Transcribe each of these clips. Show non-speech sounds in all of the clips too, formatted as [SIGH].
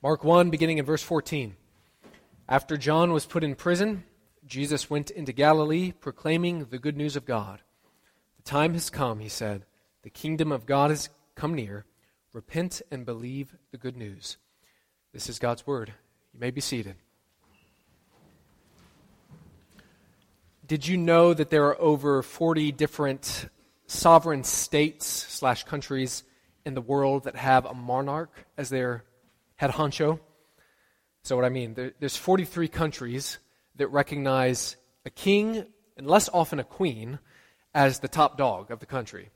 Mark 1, beginning in verse 14. After John was put in prison, Jesus went into Galilee proclaiming the good news of God. The time has come, he said. The kingdom of God has come near. Repent and believe the good news. This is God's word. You may be seated. Did you know that there are over 40 different sovereign states slash countries in the world that have a monarch as their head honcho. So, what I mean, there, there's 43 countries that recognize a king, and less often a queen, as the top dog of the country.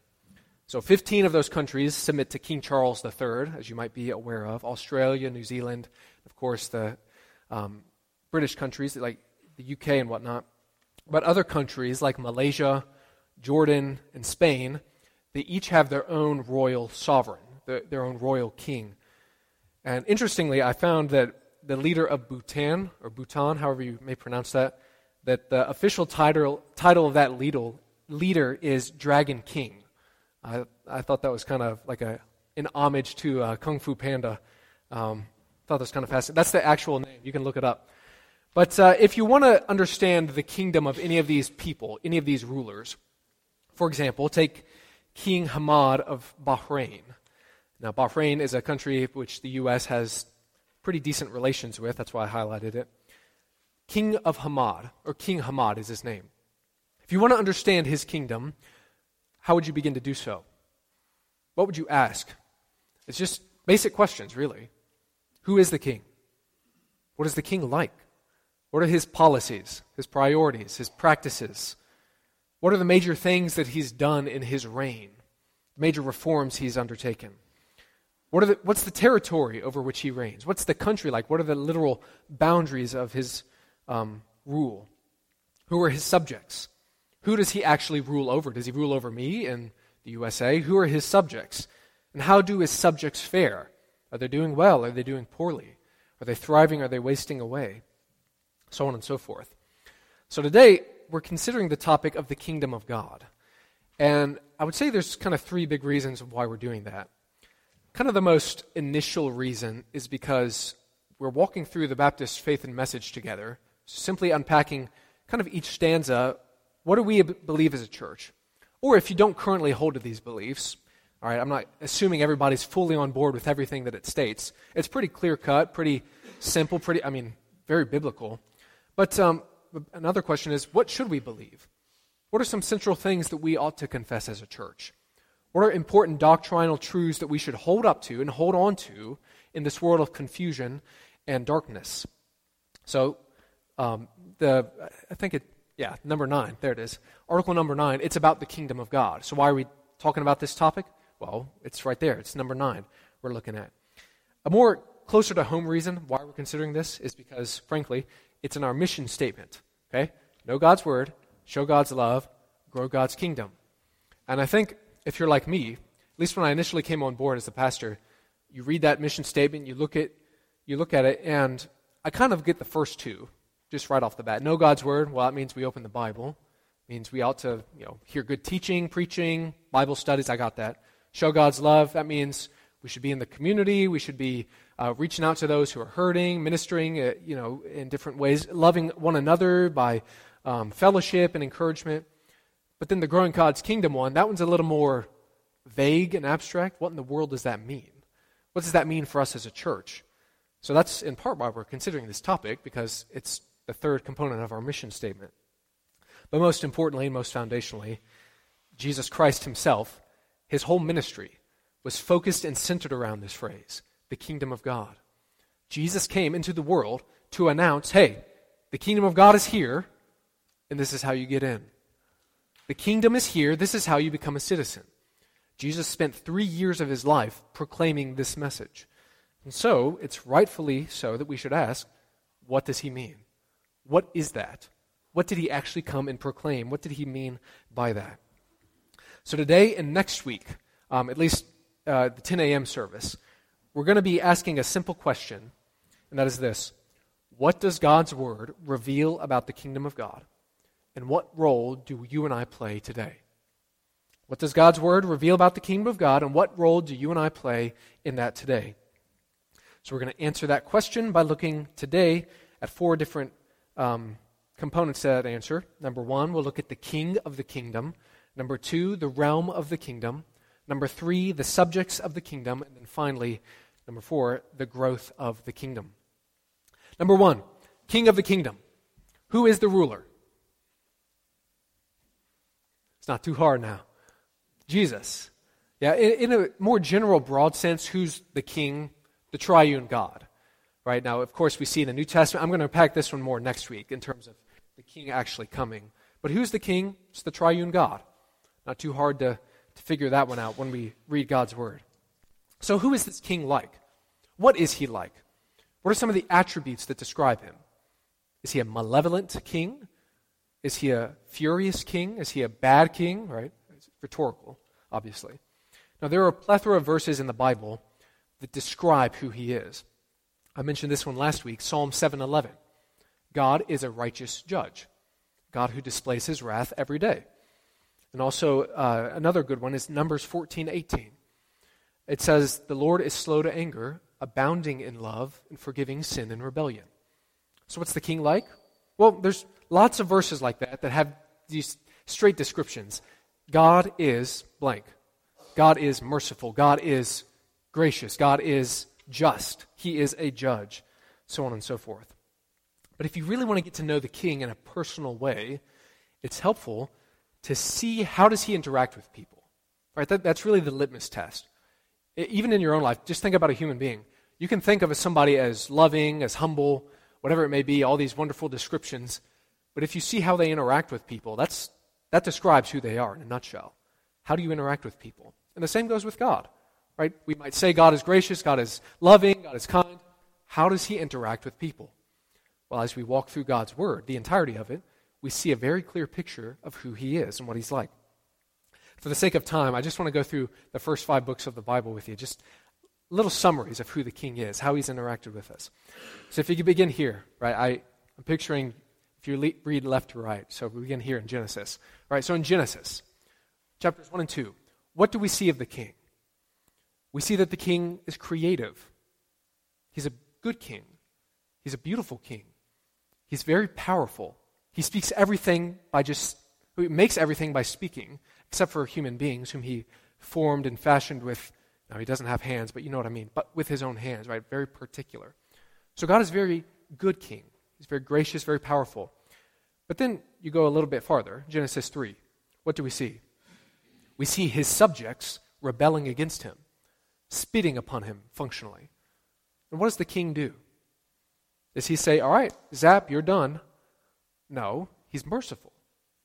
So, 15 of those countries submit to King Charles III, as you might be aware of Australia, New Zealand, of course, the um, British countries like the UK and whatnot. But other countries like Malaysia, Jordan, and Spain, they each have their own royal sovereign, their own royal king. And interestingly, I found that the leader of Bhutan, or Bhutan, however you may pronounce that, that the official title, title of that leader, leader is Dragon King. I, I thought that was kind of like a, an homage to uh, Kung Fu Panda. Um, thought that was kind of fascinating. That's the actual name. You can look it up. But uh, if you want to understand the kingdom of any of these people, any of these rulers, for example, take King Hamad of Bahrain. Now, Bahrain is a country which the U.S. has pretty decent relations with. That's why I highlighted it. King of Hamad, or King Hamad is his name. If you want to understand his kingdom, how would you begin to do so? What would you ask? It's just basic questions, really. Who is the king? What is the king like? What are his policies, his priorities, his practices? What are the major things that he's done in his reign? Major reforms he's undertaken? What are the, what's the territory over which he reigns? What's the country like? What are the literal boundaries of his um, rule? Who are his subjects? Who does he actually rule over? Does he rule over me in the USA? Who are his subjects? And how do his subjects fare? Are they doing well? Are they doing poorly? Are they thriving? Are they wasting away? So on and so forth. So today, we're considering the topic of the kingdom of God. And I would say there's kind of three big reasons why we're doing that. Kind of the most initial reason is because we're walking through the Baptist faith and message together, simply unpacking kind of each stanza. What do we believe as a church? Or if you don't currently hold to these beliefs, all right, I'm not assuming everybody's fully on board with everything that it states. It's pretty clear cut, pretty simple, pretty, I mean, very biblical. But um, another question is what should we believe? What are some central things that we ought to confess as a church? What are important doctrinal truths that we should hold up to and hold on to in this world of confusion and darkness? So, um, the I think it, yeah, number nine, there it is. Article number nine, it's about the kingdom of God. So, why are we talking about this topic? Well, it's right there. It's number nine we're looking at. A more closer to home reason why we're considering this is because, frankly, it's in our mission statement. Okay? Know God's word, show God's love, grow God's kingdom. And I think if you're like me, at least when I initially came on board as a pastor, you read that mission statement, you look at you look at it, and I kind of get the first two just right off the bat. Know God's word. Well, that means we open the Bible. It means we ought to, you know, hear good teaching, preaching, Bible studies. I got that. Show God's love. That means we should be in the community. We should be uh, reaching out to those who are hurting, ministering, uh, you know, in different ways, loving one another by um, fellowship and encouragement. But then the growing God's kingdom one, that one's a little more vague and abstract. What in the world does that mean? What does that mean for us as a church? So that's in part why we're considering this topic, because it's the third component of our mission statement. But most importantly, and most foundationally, Jesus Christ himself, his whole ministry, was focused and centered around this phrase the kingdom of God. Jesus came into the world to announce hey, the kingdom of God is here, and this is how you get in. The kingdom is here. This is how you become a citizen. Jesus spent three years of his life proclaiming this message. And so, it's rightfully so that we should ask, what does he mean? What is that? What did he actually come and proclaim? What did he mean by that? So, today and next week, um, at least uh, the 10 a.m. service, we're going to be asking a simple question, and that is this What does God's word reveal about the kingdom of God? And what role do you and I play today? What does God's word reveal about the kingdom of God, and what role do you and I play in that today? So we're going to answer that question by looking today at four different um, components to that answer. Number one, we'll look at the king of the kingdom. Number two, the realm of the kingdom. Number three, the subjects of the kingdom. And then finally, number four, the growth of the kingdom. Number one, king of the kingdom. Who is the ruler? It's not too hard now. Jesus. Yeah, in, in, a more general, broad sense, who's the king? The triune God. Right now, of course, we see in the New Testament. I'm going to unpack this one more next week in terms of the king actually coming. But who's the king? It's the triune God. Not too hard to, to figure that one out when we read God's word. So, who is this king like? What is he like? What are some of the attributes that describe him? Is he a malevolent king? Is he a furious king? Is he a bad king? Right? It's rhetorical, obviously. Now, there are a plethora of verses in the Bible that describe who he is. I mentioned this one last week, Psalm 7:11. God is a righteous judge, God who displays his wrath every day. And also, uh, another good one is Numbers 14:18. It says, "The Lord is slow to anger, abounding in love, and forgiving sin and rebellion." So, what's the king like? Well, there's lots of verses like that that have these straight descriptions. God is blank. God is merciful. God is gracious. God is just. He is a judge. So on and so forth. But if you really want to get to know the king in a personal way, it's helpful to see how does he interact with people. Right? That, that's really the litmus test. Even in your own life, just think about a human being. You can think of somebody as loving, as humble, whatever it may be, all these wonderful descriptions. But if you see how they interact with people, that's, that describes who they are in a nutshell. How do you interact with people? And the same goes with God. Right? We might say God is gracious, God is loving, God is kind. How does he interact with people? Well, as we walk through God's word, the entirety of it, we see a very clear picture of who he is and what he's like. For the sake of time, I just want to go through the first five books of the Bible with you, just little summaries of who the king is, how he's interacted with us. So if you could begin here, right, I, I'm picturing, if you le- read left to right, so we begin here in Genesis. Right, so in Genesis, chapters 1 and 2, what do we see of the king? We see that the king is creative. He's a good king. He's a beautiful king. He's very powerful. He speaks everything by just, he makes everything by speaking, except for human beings whom he formed and fashioned with, now he doesn't have hands, but you know what I mean, but with his own hands, right? Very particular. So God is very good king. He's very gracious, very powerful. But then you go a little bit farther, Genesis 3. What do we see? We see his subjects rebelling against him, spitting upon him functionally. And what does the king do? Does he say, All right, Zap, you're done? No, he's merciful.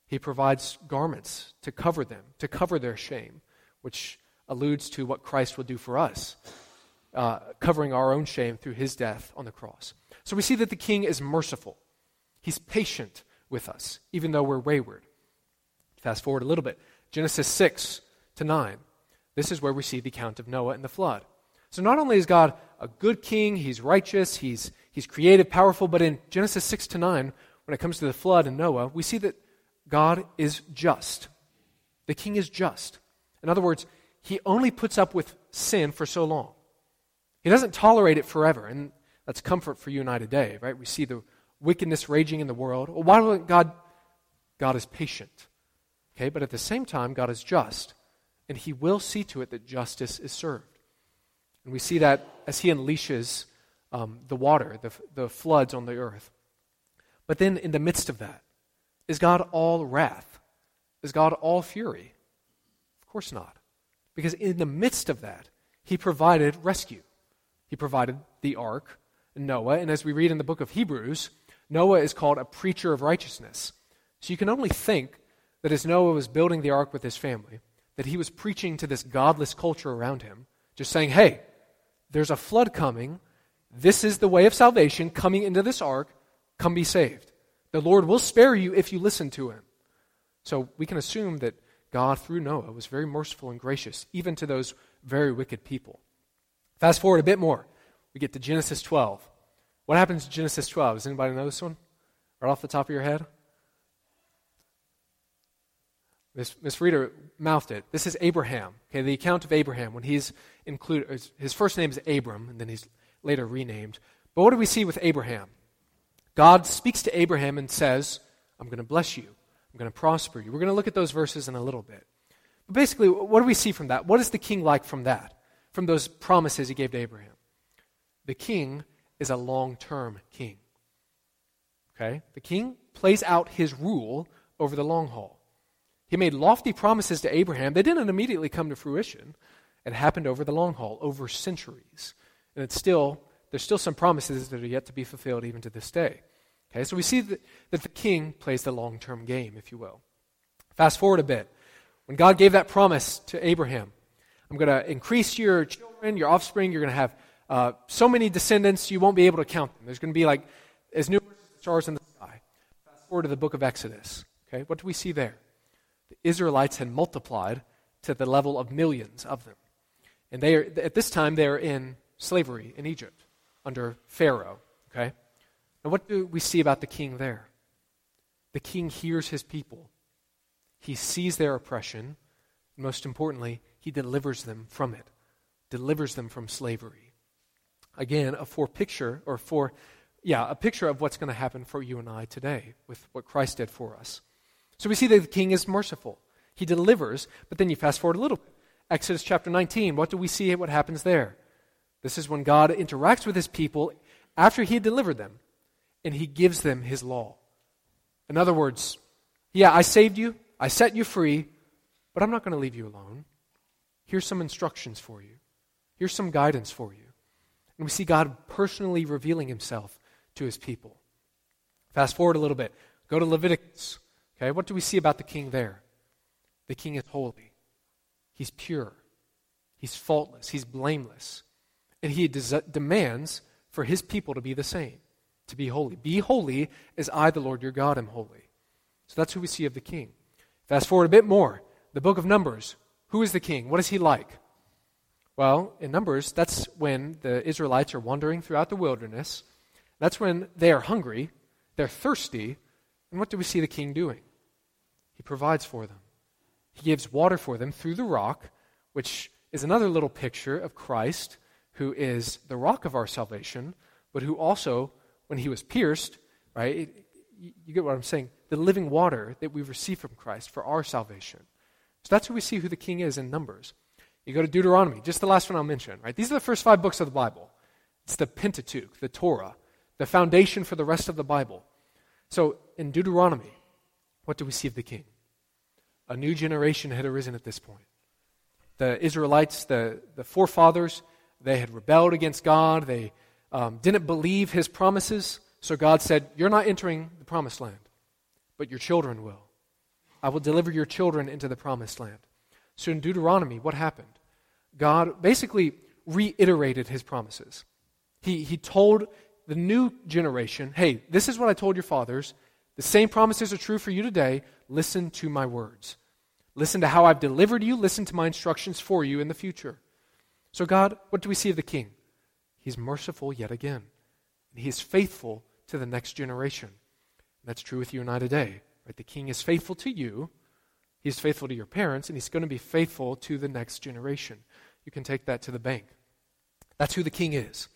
He provides garments to cover them, to cover their shame, which alludes to what Christ will do for us, uh, covering our own shame through his death on the cross. So we see that the king is merciful. He's patient with us, even though we're wayward. Fast forward a little bit Genesis 6 to 9. This is where we see the account of Noah and the flood. So not only is God a good king, he's righteous, he's, he's creative, powerful, but in Genesis 6 to 9, when it comes to the flood and Noah, we see that God is just. The king is just. In other words, he only puts up with sin for so long. He doesn't tolerate it forever. And that's comfort for you and I today, right? We see the wickedness raging in the world. Well, why don't God? God is patient. Okay, but at the same time, God is just. And he will see to it that justice is served. And we see that as he unleashes um, the water, the, the floods on the earth. But then, in the midst of that, is God all wrath? Is God all fury? Of course not. Because in the midst of that, He provided rescue. He provided the ark, Noah, and as we read in the book of Hebrews, Noah is called a preacher of righteousness. So you can only think that as Noah was building the ark with his family, that he was preaching to this godless culture around him, just saying, hey, there's a flood coming. This is the way of salvation coming into this ark. Come be saved. The Lord will spare you if you listen to him. So we can assume that God, through Noah, was very merciful and gracious, even to those very wicked people. Fast forward a bit more. We get to Genesis 12. What happens in Genesis 12? Does anybody know this one? Right off the top of your head? Miss, Reader mouthed it. This is Abraham. Okay, the account of Abraham when he's included. His first name is Abram, and then he's later renamed. But what do we see with Abraham? God speaks to Abraham and says, I'm going to bless you. I'm going to prosper you. We're going to look at those verses in a little bit. But basically, what do we see from that? What is the king like from that? From those promises he gave to Abraham? The king is a long term king. Okay? The king plays out his rule over the long haul. He made lofty promises to Abraham. They didn't immediately come to fruition. It happened over the long haul, over centuries. And it's still, there's still some promises that are yet to be fulfilled even to this day. Okay, so we see that, that the king plays the long term game, if you will. Fast forward a bit. When God gave that promise to Abraham, I'm going to increase your children, your offspring, you're going to have uh, so many descendants, you won't be able to count them. There's going to be like as numerous as stars in the sky. Fast forward to the book of Exodus. Okay, what do we see there? The Israelites had multiplied to the level of millions of them. And they are, at this time, they're in slavery in Egypt under Pharaoh. Okay? And what do we see about the king there? The king hears his people, he sees their oppression, most importantly, he delivers them from it, delivers them from slavery. Again, a for picture, or for, yeah, a picture of what's going to happen for you and I today with what Christ did for us. So we see that the king is merciful. He delivers, but then you fast forward a little bit. Exodus chapter 19, what do we see what happens there? This is when God interacts with his people after he had delivered them, and he gives them his law. In other words, yeah, I saved you, I set you free, but I'm not going to leave you alone. Here's some instructions for you. Here's some guidance for you. And we see God personally revealing himself to his people. Fast forward a little bit. Go to Leviticus. Okay, what do we see about the king there? The king is holy. He's pure. He's faultless. He's blameless. And he des- demands for his people to be the same, to be holy. Be holy as I, the Lord your God, am holy. So that's who we see of the king. Fast forward a bit more. The book of Numbers. Who is the king? What is he like? Well, in Numbers, that's when the Israelites are wandering throughout the wilderness. That's when they are hungry, they're thirsty, and what do we see the king doing? He provides for them. He gives water for them through the rock, which is another little picture of Christ, who is the rock of our salvation, but who also, when he was pierced, right, you get what I'm saying? The living water that we receive from Christ for our salvation. So that's who we see who the king is in Numbers. You go to Deuteronomy, just the last one I'll mention, right? These are the first five books of the Bible. It's the Pentateuch, the Torah, the foundation for the rest of the Bible. So in Deuteronomy, what do we see of the king? A new generation had arisen at this point. The Israelites, the, the forefathers, they had rebelled against God. They um, didn't believe his promises. So God said, You're not entering the promised land, but your children will. I will deliver your children into the promised land. So in Deuteronomy, what happened? God basically reiterated his promises. He, he told the new generation, hey, this is what I told your fathers. The same promises are true for you today. Listen to my words. Listen to how I've delivered you. Listen to my instructions for you in the future. So, God, what do we see of the king? He's merciful yet again. And he is faithful to the next generation. And That's true with you and I today. Right? The king is faithful to you. He's faithful to your parents, and he's going to be faithful to the next generation. You can take that to the bank. That's who the king is.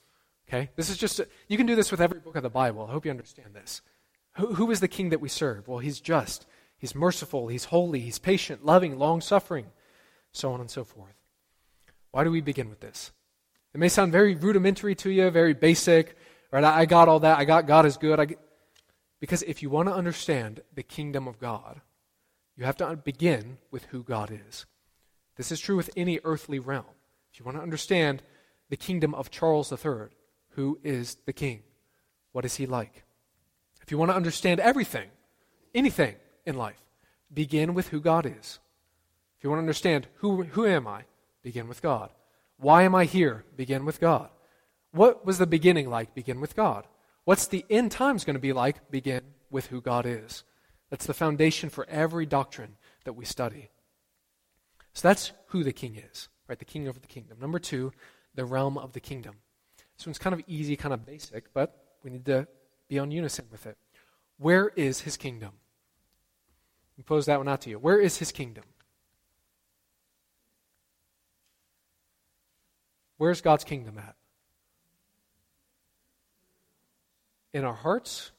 Okay? This is just, a, you can do this with every book of the Bible. I hope you understand this. Who, who is the king that we serve? Well, he's just, he's merciful, he's holy, he's patient, loving, long suffering, so on and so forth. Why do we begin with this? It may sound very rudimentary to you, very basic, right? I, I got all that. I got God is good. Because if you want to understand the kingdom of God, you have to begin with who God is. This is true with any earthly realm. If you want to understand the kingdom of Charles III, who is the king? What is he like? If you want to understand everything, anything in life, begin with who God is. If you want to understand who, who am I, begin with God. Why am I here? Begin with God. What was the beginning like? Begin with God. What's the end times going to be like? Begin with who God is. That's the foundation for every doctrine that we study. So that's who the king is, right? The king over the kingdom. Number two, the realm of the kingdom. This one's kind of easy, kind of basic, but we need to be on unison with it. Where is his kingdom? I'll pose that one out to you. Where is his kingdom? Where's God's kingdom at? in our hearts.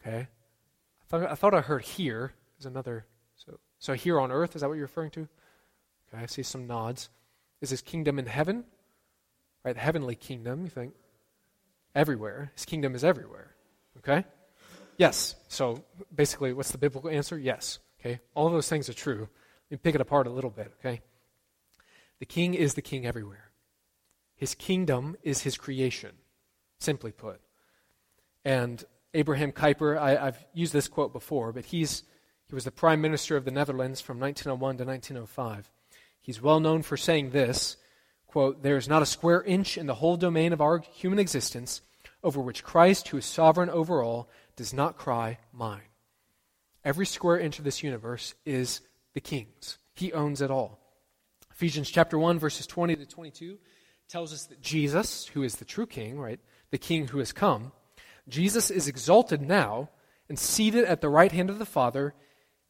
Okay. I thought I, heard here is another. So, so here on earth, is that what you're referring to? Okay, I see some nods. Is his kingdom in heaven? Right, the heavenly kingdom, you think? Everywhere. His kingdom is everywhere. Okay? Yes. So basically, what's the biblical answer? Yes. Okay? All those things are true. Let me pick it apart a little bit, okay? The king is the king everywhere. His kingdom is his creation, simply put. And Abraham Kuyper, I, have used this quote before, but he's, he was the prime minister of the Netherlands from 1901 to 1905. He's well known for saying this quote, There is not a square inch in the whole domain of our human existence over which Christ, who is sovereign over all, does not cry, Mine. Every square inch of this universe is the king's. He owns it all. Ephesians chapter 1, verses 20 to 22 tells us that Jesus, who is the true king, right, the king who has come, Jesus is exalted now and seated at the right hand of the Father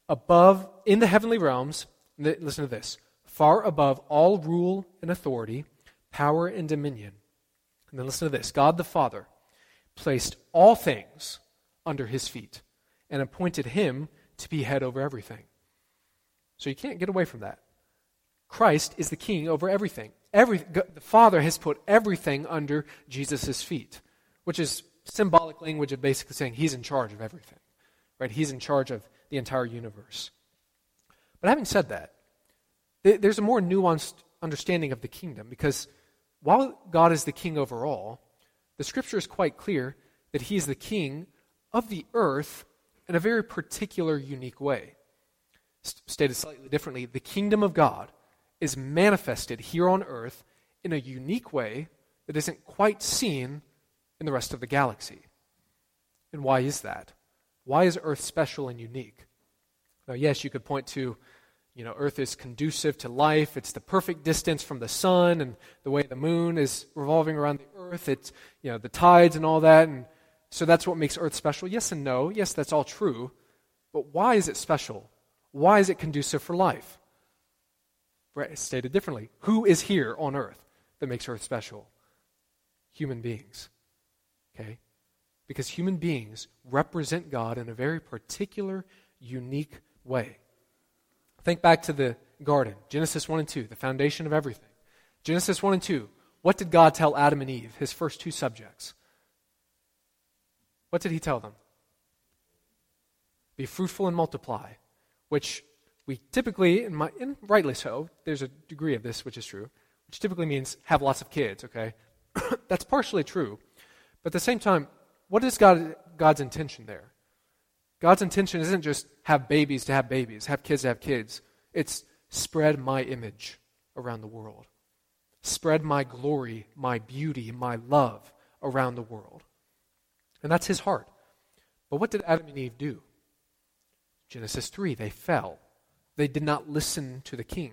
above in the heavenly realms. Listen to this far above all rule and authority, power and dominion. And then listen to this God the Father placed all things under his feet and appointed him to be head over everything. So you can't get away from that. Christ is the king over everything. Every, the Father has put everything under Jesus' feet, which is symbolic language of basically saying he's in charge of everything. Right? He's in charge of the entire universe. But having said that, there's a more nuanced understanding of the kingdom because while God is the king over all, the scripture is quite clear that he is the king of the earth in a very particular, unique way. stated slightly differently, the kingdom of God is manifested here on earth in a unique way that isn't quite seen in the rest of the galaxy. And why is that? Why is Earth special and unique? Now, yes, you could point to, you know, Earth is conducive to life. It's the perfect distance from the sun and the way the moon is revolving around the Earth. It's, you know, the tides and all that. And so that's what makes Earth special. Yes and no. Yes, that's all true. But why is it special? Why is it conducive for life? Stated differently. Who is here on Earth that makes Earth special? Human beings. Okay? Because human beings represent God in a very particular, unique way. Think back to the garden, Genesis 1 and 2, the foundation of everything. Genesis 1 and 2, what did God tell Adam and Eve, his first two subjects? What did he tell them? Be fruitful and multiply, which we typically, and, and rightly so, there's a degree of this which is true, which typically means have lots of kids, okay? [COUGHS] That's partially true. But at the same time, what is God, God's intention there? God's intention isn't just have babies to have babies, have kids to have kids. It's spread my image around the world. Spread my glory, my beauty, my love around the world. And that's his heart. But what did Adam and Eve do? Genesis 3, they fell. They did not listen to the king.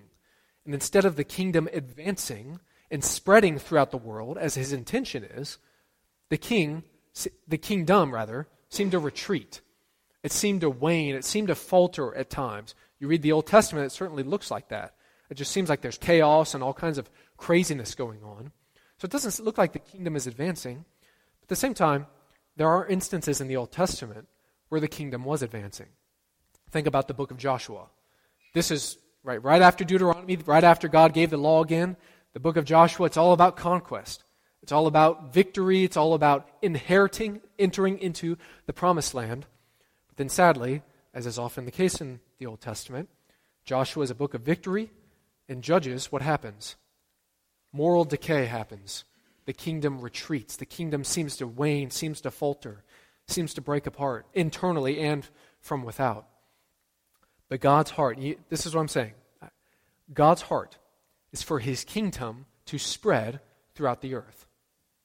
And instead of the kingdom advancing and spreading throughout the world, as his intention is, the king, the kingdom rather, seemed to retreat. It seemed to wane. It seemed to falter at times. You read the Old Testament, it certainly looks like that. It just seems like there's chaos and all kinds of craziness going on. So it doesn't look like the kingdom is advancing. But at the same time, there are instances in the Old Testament where the kingdom was advancing. Think about the book of Joshua. This is right, right after Deuteronomy, right after God gave the law again. The book of Joshua, it's all about conquest. It's all about victory. It's all about inheriting, entering into the promised land. But then, sadly, as is often the case in the Old Testament, Joshua is a book of victory, and Judges, what happens? Moral decay happens. The kingdom retreats. The kingdom seems to wane, seems to falter, seems to break apart internally and from without. But God's heart, this is what I'm saying God's heart is for his kingdom to spread throughout the earth.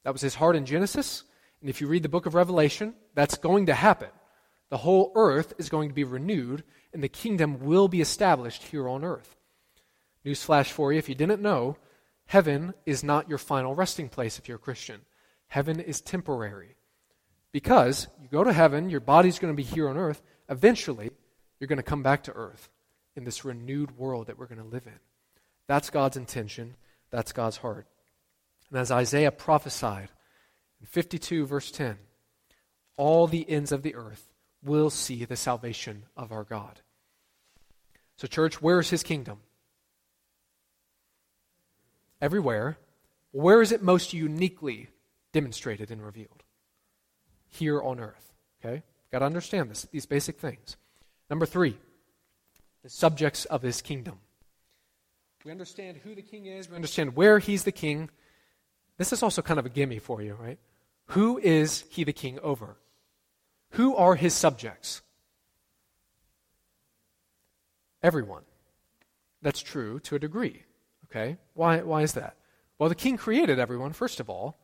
That was his heart in Genesis. And if you read the book of Revelation, that's going to happen. The whole earth is going to be renewed, and the kingdom will be established here on earth. Newsflash for you if you didn't know, heaven is not your final resting place if you're a Christian. Heaven is temporary. Because you go to heaven, your body's going to be here on earth. Eventually, you're going to come back to earth in this renewed world that we're going to live in. That's God's intention. That's God's heart. And as Isaiah prophesied in 52, verse 10, all the ends of the earth will see the salvation of our God. So, church, where is his kingdom? Everywhere. Where is it most uniquely demonstrated and revealed? Here on earth. Okay? Got to understand this, these basic things. Number three, the subjects of his kingdom. We understand who the king is, we understand where he's the king. This is also kind of a gimme for you, right? Who is he the king over? Who are his subjects? Everyone. That's true to a degree. Okay? Why, why is that? Well, the king created everyone, first of all.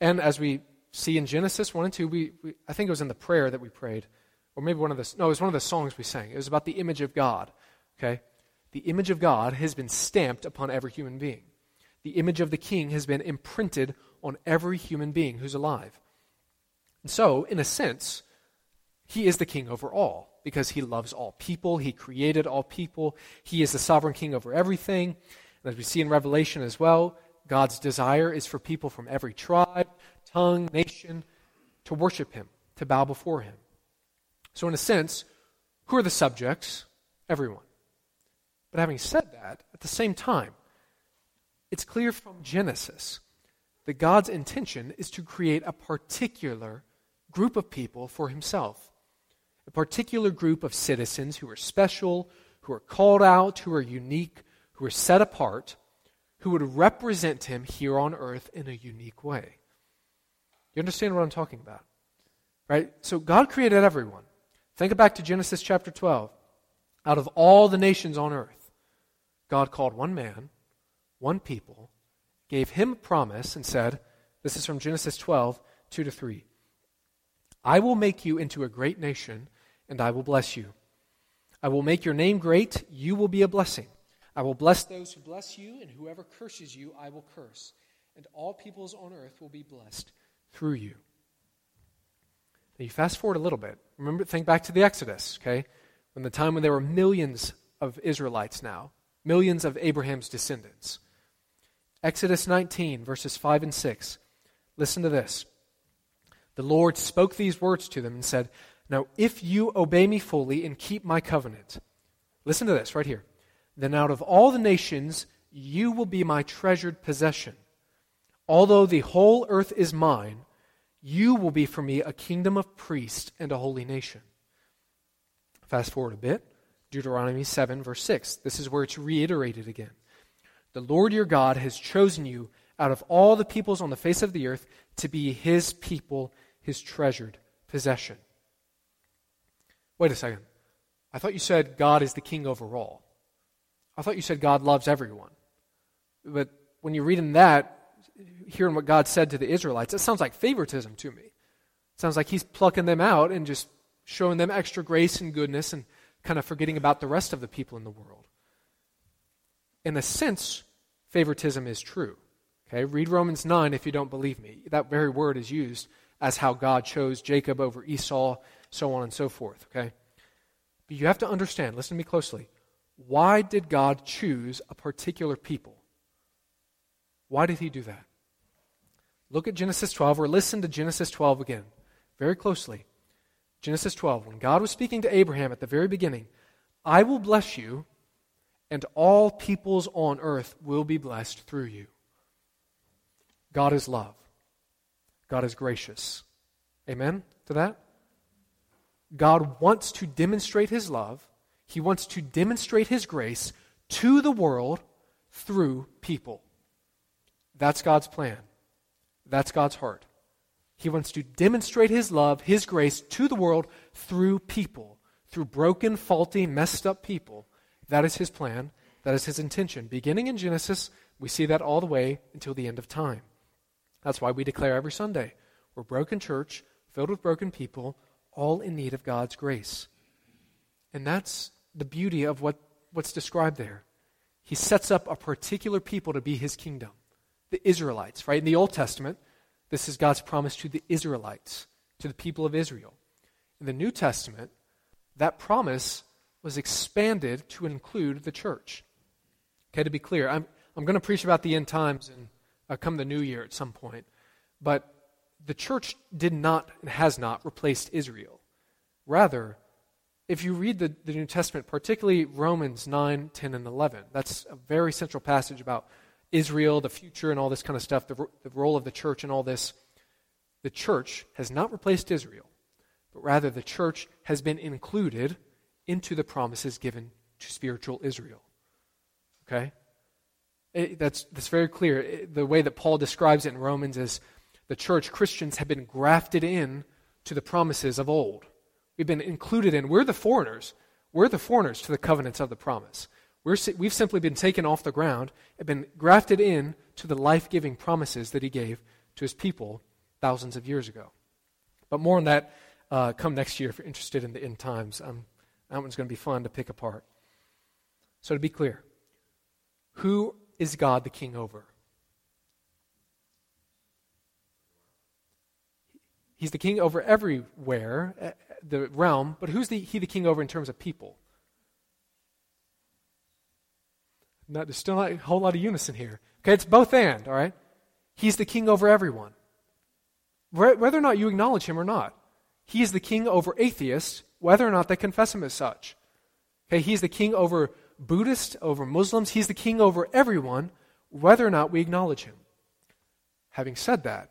And as we see in Genesis 1 and 2, we, we, I think it was in the prayer that we prayed, or maybe one of the, no, it was one of the songs we sang. It was about the image of God. Okay? The image of God has been stamped upon every human being. The image of the king has been imprinted on every human being who's alive. And so, in a sense, he is the king over all because he loves all people. He created all people. He is the sovereign king over everything. And as we see in Revelation as well, God's desire is for people from every tribe, tongue, nation to worship him, to bow before him. So, in a sense, who are the subjects? Everyone. But having said that, at the same time, it's clear from Genesis that God's intention is to create a particular group of people for himself, a particular group of citizens who are special, who are called out, who are unique, who are set apart, who would represent him here on earth in a unique way. You understand what I'm talking about? Right? So God created everyone. Think back to Genesis chapter 12. Out of all the nations on earth, God called one man, one people, gave him a promise, and said, This is from Genesis 12, 2 to 3. I will make you into a great nation, and I will bless you. I will make your name great, you will be a blessing. I will bless those who bless you, and whoever curses you, I will curse. And all peoples on earth will be blessed through you. Now you fast forward a little bit. Remember, think back to the Exodus, okay? When the time when there were millions of Israelites now, millions of Abraham's descendants. Exodus 19, verses 5 and 6. Listen to this. The Lord spoke these words to them and said, Now, if you obey me fully and keep my covenant, listen to this right here. Then out of all the nations, you will be my treasured possession. Although the whole earth is mine, you will be for me a kingdom of priests and a holy nation. Fast forward a bit. Deuteronomy 7, verse 6. This is where it's reiterated again. The Lord your God has chosen you out of all the peoples on the face of the earth to be his people, his treasured possession. Wait a second. I thought you said God is the king over all. I thought you said God loves everyone. But when you read in that, hearing what God said to the Israelites, it sounds like favoritism to me. It sounds like he's plucking them out and just showing them extra grace and goodness and kind of forgetting about the rest of the people in the world. In a sense, favoritism is true. Okay, read Romans 9 if you don't believe me. That very word is used as how God chose Jacob over Esau, so on and so forth. Okay? But you have to understand, listen to me closely. Why did God choose a particular people? Why did he do that? Look at Genesis 12 or listen to Genesis 12 again, very closely. Genesis 12, when God was speaking to Abraham at the very beginning, I will bless you, and all peoples on earth will be blessed through you. God is love. God is gracious. Amen to that? God wants to demonstrate his love. He wants to demonstrate his grace to the world through people. That's God's plan. That's God's heart. He wants to demonstrate His love, His grace to the world through people, through broken, faulty, messed up people. That is His plan. That is His intention. Beginning in Genesis, we see that all the way until the end of time. That's why we declare every Sunday we're broken church, filled with broken people, all in need of God's grace. And that's the beauty of what, what's described there. He sets up a particular people to be His kingdom the Israelites, right? In the Old Testament, this is God's promise to the Israelites, to the people of Israel. In the New Testament, that promise was expanded to include the church. Okay, to be clear, I'm, I'm going to preach about the end times and uh, come the new year at some point. But the church did not and has not replaced Israel. Rather, if you read the, the New Testament, particularly Romans 9, 10, and 11, that's a very central passage about Israel, the future, and all this kind of stuff, the, the role of the church and all this. The church has not replaced Israel, but rather the church has been included into the promises given to spiritual Israel. Okay? It, that's, that's very clear. It, the way that Paul describes it in Romans is the church, Christians, have been grafted in to the promises of old. We've been included in. We're the foreigners. We're the foreigners to the covenants of the promise. We're, we've simply been taken off the ground and been grafted in to the life giving promises that he gave to his people thousands of years ago. But more on that uh, come next year if you're interested in the end times. Um, that one's going to be fun to pick apart. So, to be clear, who is God the king over? He's the king over everywhere, eh, the realm, but who's the, he the king over in terms of people? Not, there's still not a whole lot of unison here. Okay, it's both and, all right? He's the king over everyone. Whether or not you acknowledge him or not, he is the king over atheists, whether or not they confess him as such. Okay, he's the king over Buddhists, over Muslims. He's the king over everyone, whether or not we acknowledge him. Having said that,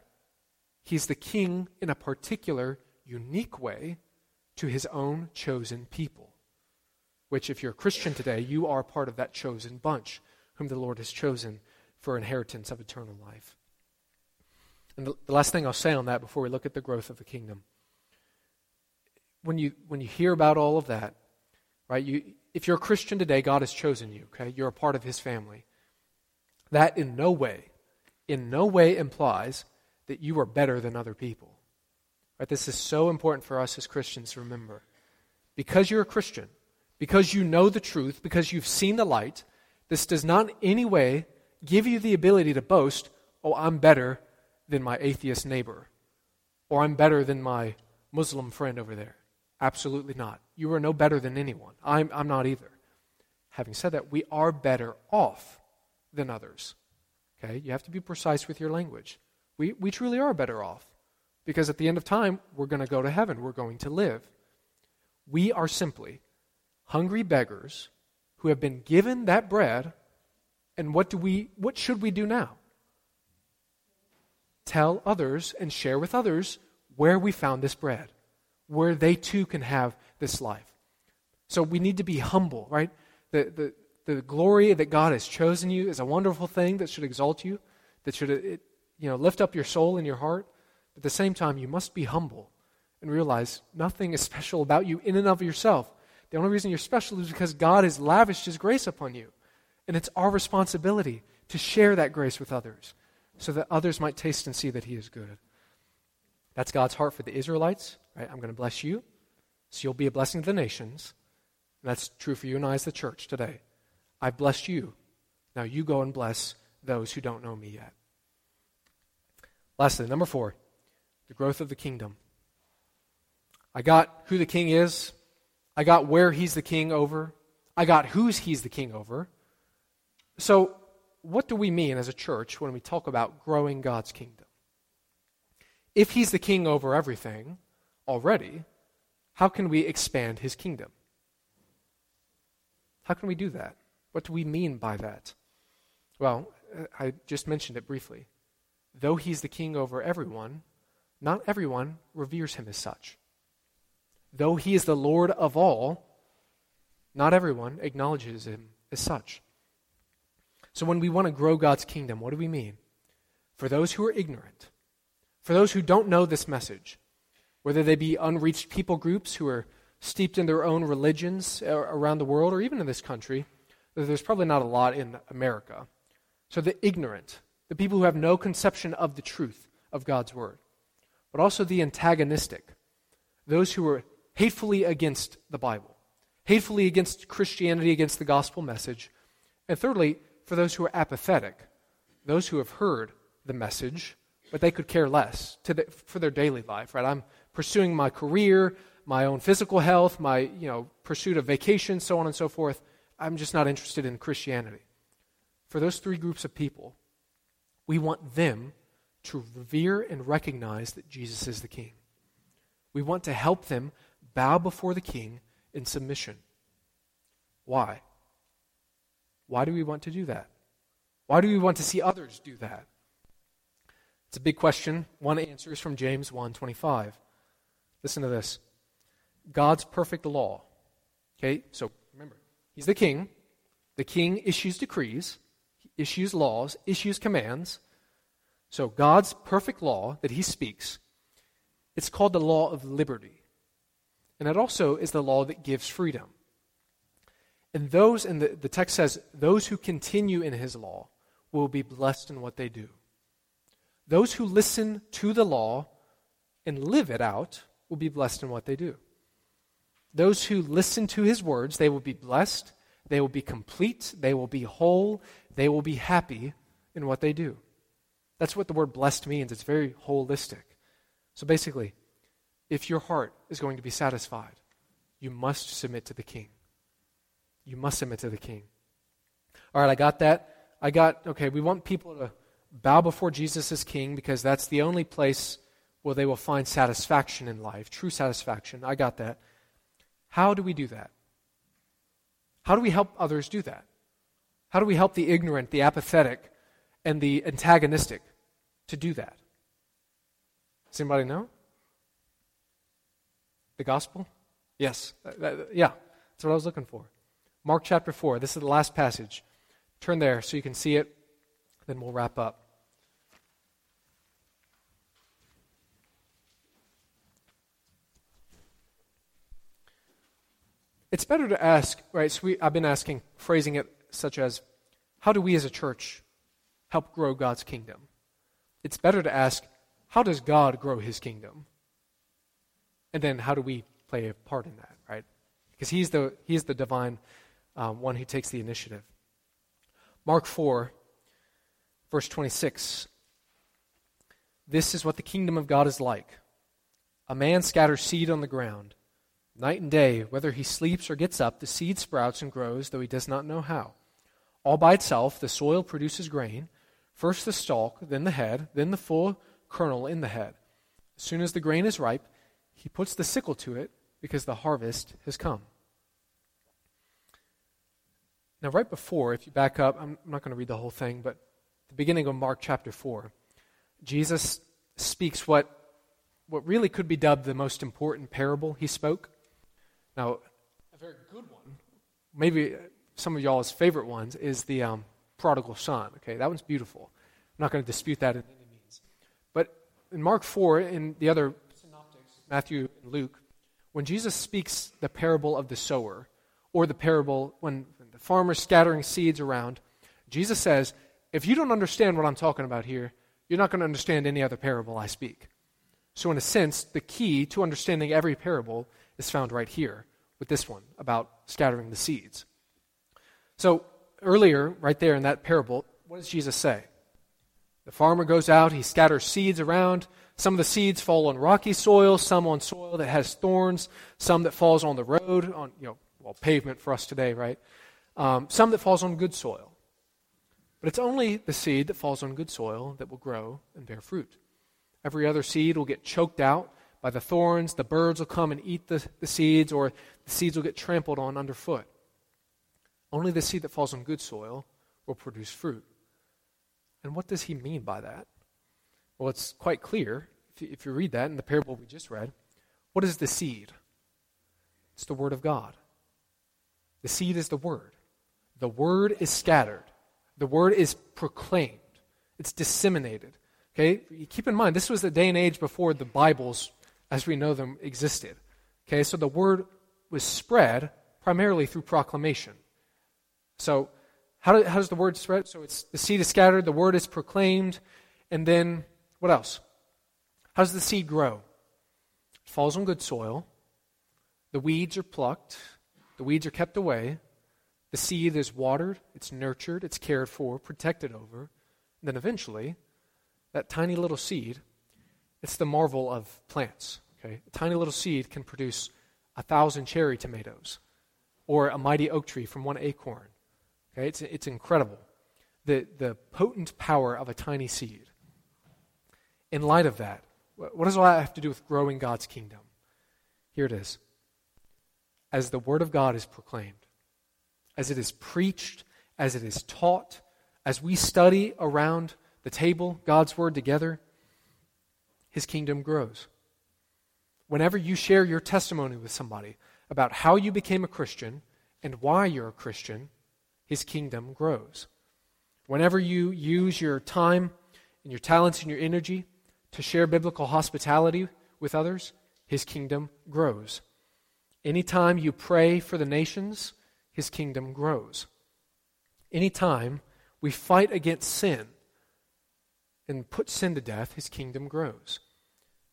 He's the king in a particular, unique way to his own chosen people. Which, if you're a Christian today, you are part of that chosen bunch whom the Lord has chosen for inheritance of eternal life. And the, the last thing I'll say on that before we look at the growth of the kingdom. When you, when you hear about all of that, right, you, if you're a Christian today, God has chosen you, okay? You're a part of his family. That in no way, in no way implies that you are better than other people. Right? This is so important for us as Christians to remember. Because you're a Christian, because you know the truth, because you've seen the light, this does not in any way give you the ability to boast, oh, I'm better than my atheist neighbor, or I'm better than my Muslim friend over there. Absolutely not. You are no better than anyone. I'm, I'm not either. Having said that, we are better off than others. Okay? You have to be precise with your language. We, we truly are better off because at the end of time, we're going to go to heaven. We're going to live. We are simply hungry beggars who have been given that bread. And what, do we, what should we do now? Tell others and share with others where we found this bread, where they too can have this life. So we need to be humble, right? The, the, the glory that God has chosen you is a wonderful thing that should exalt you, that should uh, it, you know, lift up your soul and your heart. But at the same time, you must be humble and realize nothing is special about you in and of yourself. The only reason you're special is because God has lavished His grace upon you. And it's our responsibility to share that grace with others so that others might taste and see that He is good. That's God's heart for the Israelites. Right? I'm going to bless you, so you'll be a blessing to the nations. And that's true for you and I as the church today. I've blessed you. Now you go and bless those who don't know me yet. Lastly, number four, the growth of the kingdom. I got who the king is. I got where he's the king over. I got whose he's the king over. So, what do we mean as a church when we talk about growing God's kingdom? If he's the king over everything already, how can we expand his kingdom? How can we do that? What do we mean by that? Well, uh, I just mentioned it briefly though he's the king over everyone, not everyone reveres him as such. Though he is the Lord of all, not everyone acknowledges him as such. So when we want to grow God's kingdom, what do we mean? For those who are ignorant, for those who don't know this message, whether they be unreached people groups who are steeped in their own religions uh, around the world or even in this country, there's probably not a lot in America. So the ignorant, the people who have no conception of the truth of God's word, but also the antagonistic, those who are hatefully against the Bible, hatefully against Christianity, against the gospel message, and thirdly, for those who are apathetic, those who have heard the message, but they could care less the, for their daily life, right? I'm pursuing my career, my own physical health, my you know, pursuit of vacation, so on and so forth. I'm just not interested in Christianity. For those three groups of people, we want them to revere and recognize that Jesus is the king. We want to help them bow before the king in submission. Why? Why do we want to do that? Why do we want to see others do that? It's a big question. One answer is from James 1:25. Listen to this. God's perfect law. Okay? So remember, he's the king. The king issues decrees, issues laws, issues commands. So God's perfect law that he speaks, it's called the law of liberty. And it also is the law that gives freedom. And those, and the, the text says, those who continue in his law will be blessed in what they do. Those who listen to the law and live it out will be blessed in what they do. Those who listen to his words, they will be blessed, they will be complete, they will be whole, they will be happy in what they do. That's what the word blessed means. It's very holistic. So basically, if your heart is going to be satisfied, you must submit to the king. You must submit to the king. All right, I got that. I got, okay, we want people to bow before Jesus as king because that's the only place where they will find satisfaction in life, true satisfaction. I got that. How do we do that? How do we help others do that? How do we help the ignorant, the apathetic, and the antagonistic to do that? Does anybody know? The gospel? Yes. Uh, uh, yeah, that's what I was looking for. Mark chapter 4. This is the last passage. Turn there so you can see it, then we'll wrap up. It's better to ask, right? So we, I've been asking, phrasing it such as, how do we as a church help grow God's kingdom? It's better to ask, how does God grow his kingdom? And then how do we play a part in that, right? Because he's the, he's the divine um, one who takes the initiative. Mark 4, verse 26. This is what the kingdom of God is like. A man scatters seed on the ground. Night and day, whether he sleeps or gets up, the seed sprouts and grows, though he does not know how. All by itself, the soil produces grain first the stalk, then the head, then the full kernel in the head. As soon as the grain is ripe, he puts the sickle to it because the harvest has come. Now, right before, if you back up, I'm not going to read the whole thing, but the beginning of Mark chapter 4, Jesus speaks what, what really could be dubbed the most important parable he spoke. Now, a very good one, maybe some of y'all's favorite ones, is the um, prodigal son. Okay, that one's beautiful. I'm not going to dispute that in any means. But in Mark 4, in the other synoptics, Matthew and Luke, when Jesus speaks the parable of the sower, or the parable when the farmer's scattering seeds around, Jesus says, if you don't understand what I'm talking about here, you're not going to understand any other parable I speak. So, in a sense, the key to understanding every parable is found right here with this one about scattering the seeds. So, earlier, right there in that parable, what does Jesus say? The farmer goes out, he scatters seeds around. Some of the seeds fall on rocky soil, some on soil that has thorns, some that falls on the road, on you know, well, pavement for us today, right? Um, some that falls on good soil. But it's only the seed that falls on good soil that will grow and bear fruit. Every other seed will get choked out by the thorns, the birds will come and eat the, the seeds, or the seeds will get trampled on underfoot. Only the seed that falls on good soil will produce fruit. And what does he mean by that? Well, it's quite clear if you, if you read that in the parable we just read. What is the seed? It's the Word of God. The seed is the Word. The Word is scattered, the Word is proclaimed, it's disseminated. Okay? Keep in mind, this was the day and age before the Bibles as we know them existed. Okay, so the word was spread primarily through proclamation. So, how, do, how does the word spread? So, it's the seed is scattered, the word is proclaimed, and then what else? How does the seed grow? It falls on good soil. The weeds are plucked, the weeds are kept away. The seed is watered, it's nurtured, it's cared for, protected over. And then eventually, that tiny little seed it's the marvel of plants. Okay? A tiny little seed can produce a thousand cherry tomatoes or a mighty oak tree from one acorn. Okay? It's, it's incredible. The, the potent power of a tiny seed. in light of that, what does all that have to do with growing God's kingdom? Here it is. As the Word of God is proclaimed, as it is preached, as it is taught, as we study around the table God's Word together, His kingdom grows. Whenever you share your testimony with somebody about how you became a Christian and why you're a Christian, His kingdom grows. Whenever you use your time and your talents and your energy to share biblical hospitality with others, his kingdom grows. Anytime you pray for the nations, his kingdom grows. Anytime we fight against sin and put sin to death, his kingdom grows.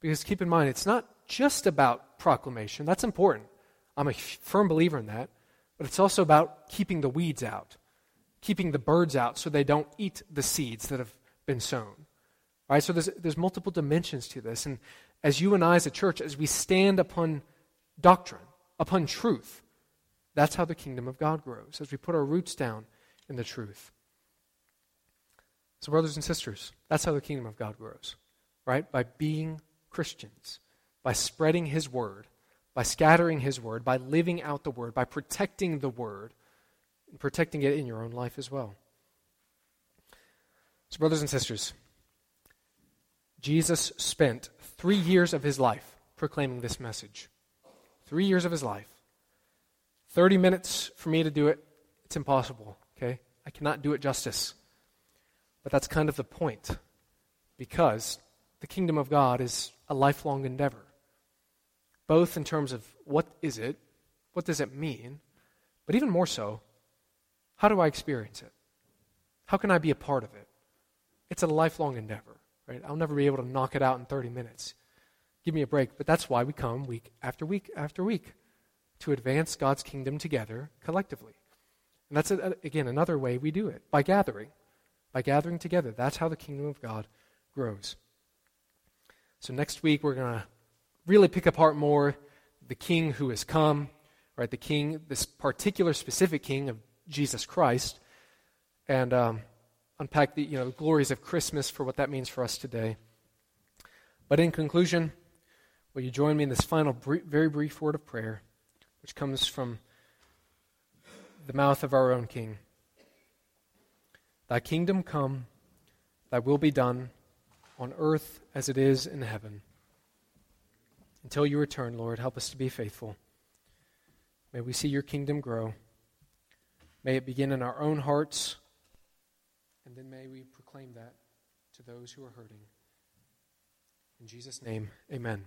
Because keep in mind, it's not just about proclamation. That's important. I'm a firm believer in that. But it's also about keeping the weeds out keeping the birds out so they don't eat the seeds that have been sown. Right? So there's, there's multiple dimensions to this. And as you and I as a church, as we stand upon doctrine, upon truth, that's how the kingdom of God grows, as we put our roots down in the truth. So, brothers and sisters, that's how the kingdom of God grows, right? By being Christians, by spreading His word, by scattering His word, by living out the word, by protecting the word and protecting it in your own life as well. So, brothers and sisters, Jesus spent three years of his life proclaiming this message. Three years of his life. 30 minutes for me to do it, it's impossible, okay? I cannot do it justice. But that's kind of the point, because the kingdom of God is a lifelong endeavor, both in terms of what is it, what does it mean, but even more so, how do I experience it? How can I be a part of it? It's a lifelong endeavor, right? I'll never be able to knock it out in 30 minutes. Give me a break. But that's why we come week after week after week to advance God's kingdom together collectively. And that's, again, another way we do it by gathering. By gathering together. That's how the kingdom of God grows. So next week, we're going to really pick apart more the king who has come, right? The king, this particular specific king of Jesus Christ and um, unpack the you know, the glories of Christmas for what that means for us today. But in conclusion, will you join me in this final, very brief word of prayer, which comes from the mouth of our own King? Thy kingdom come, thy will be done on earth as it is in heaven. Until you return, Lord, help us to be faithful. May we see your kingdom grow. May it begin in our own hearts, and then may we proclaim that to those who are hurting. In Jesus' name, amen.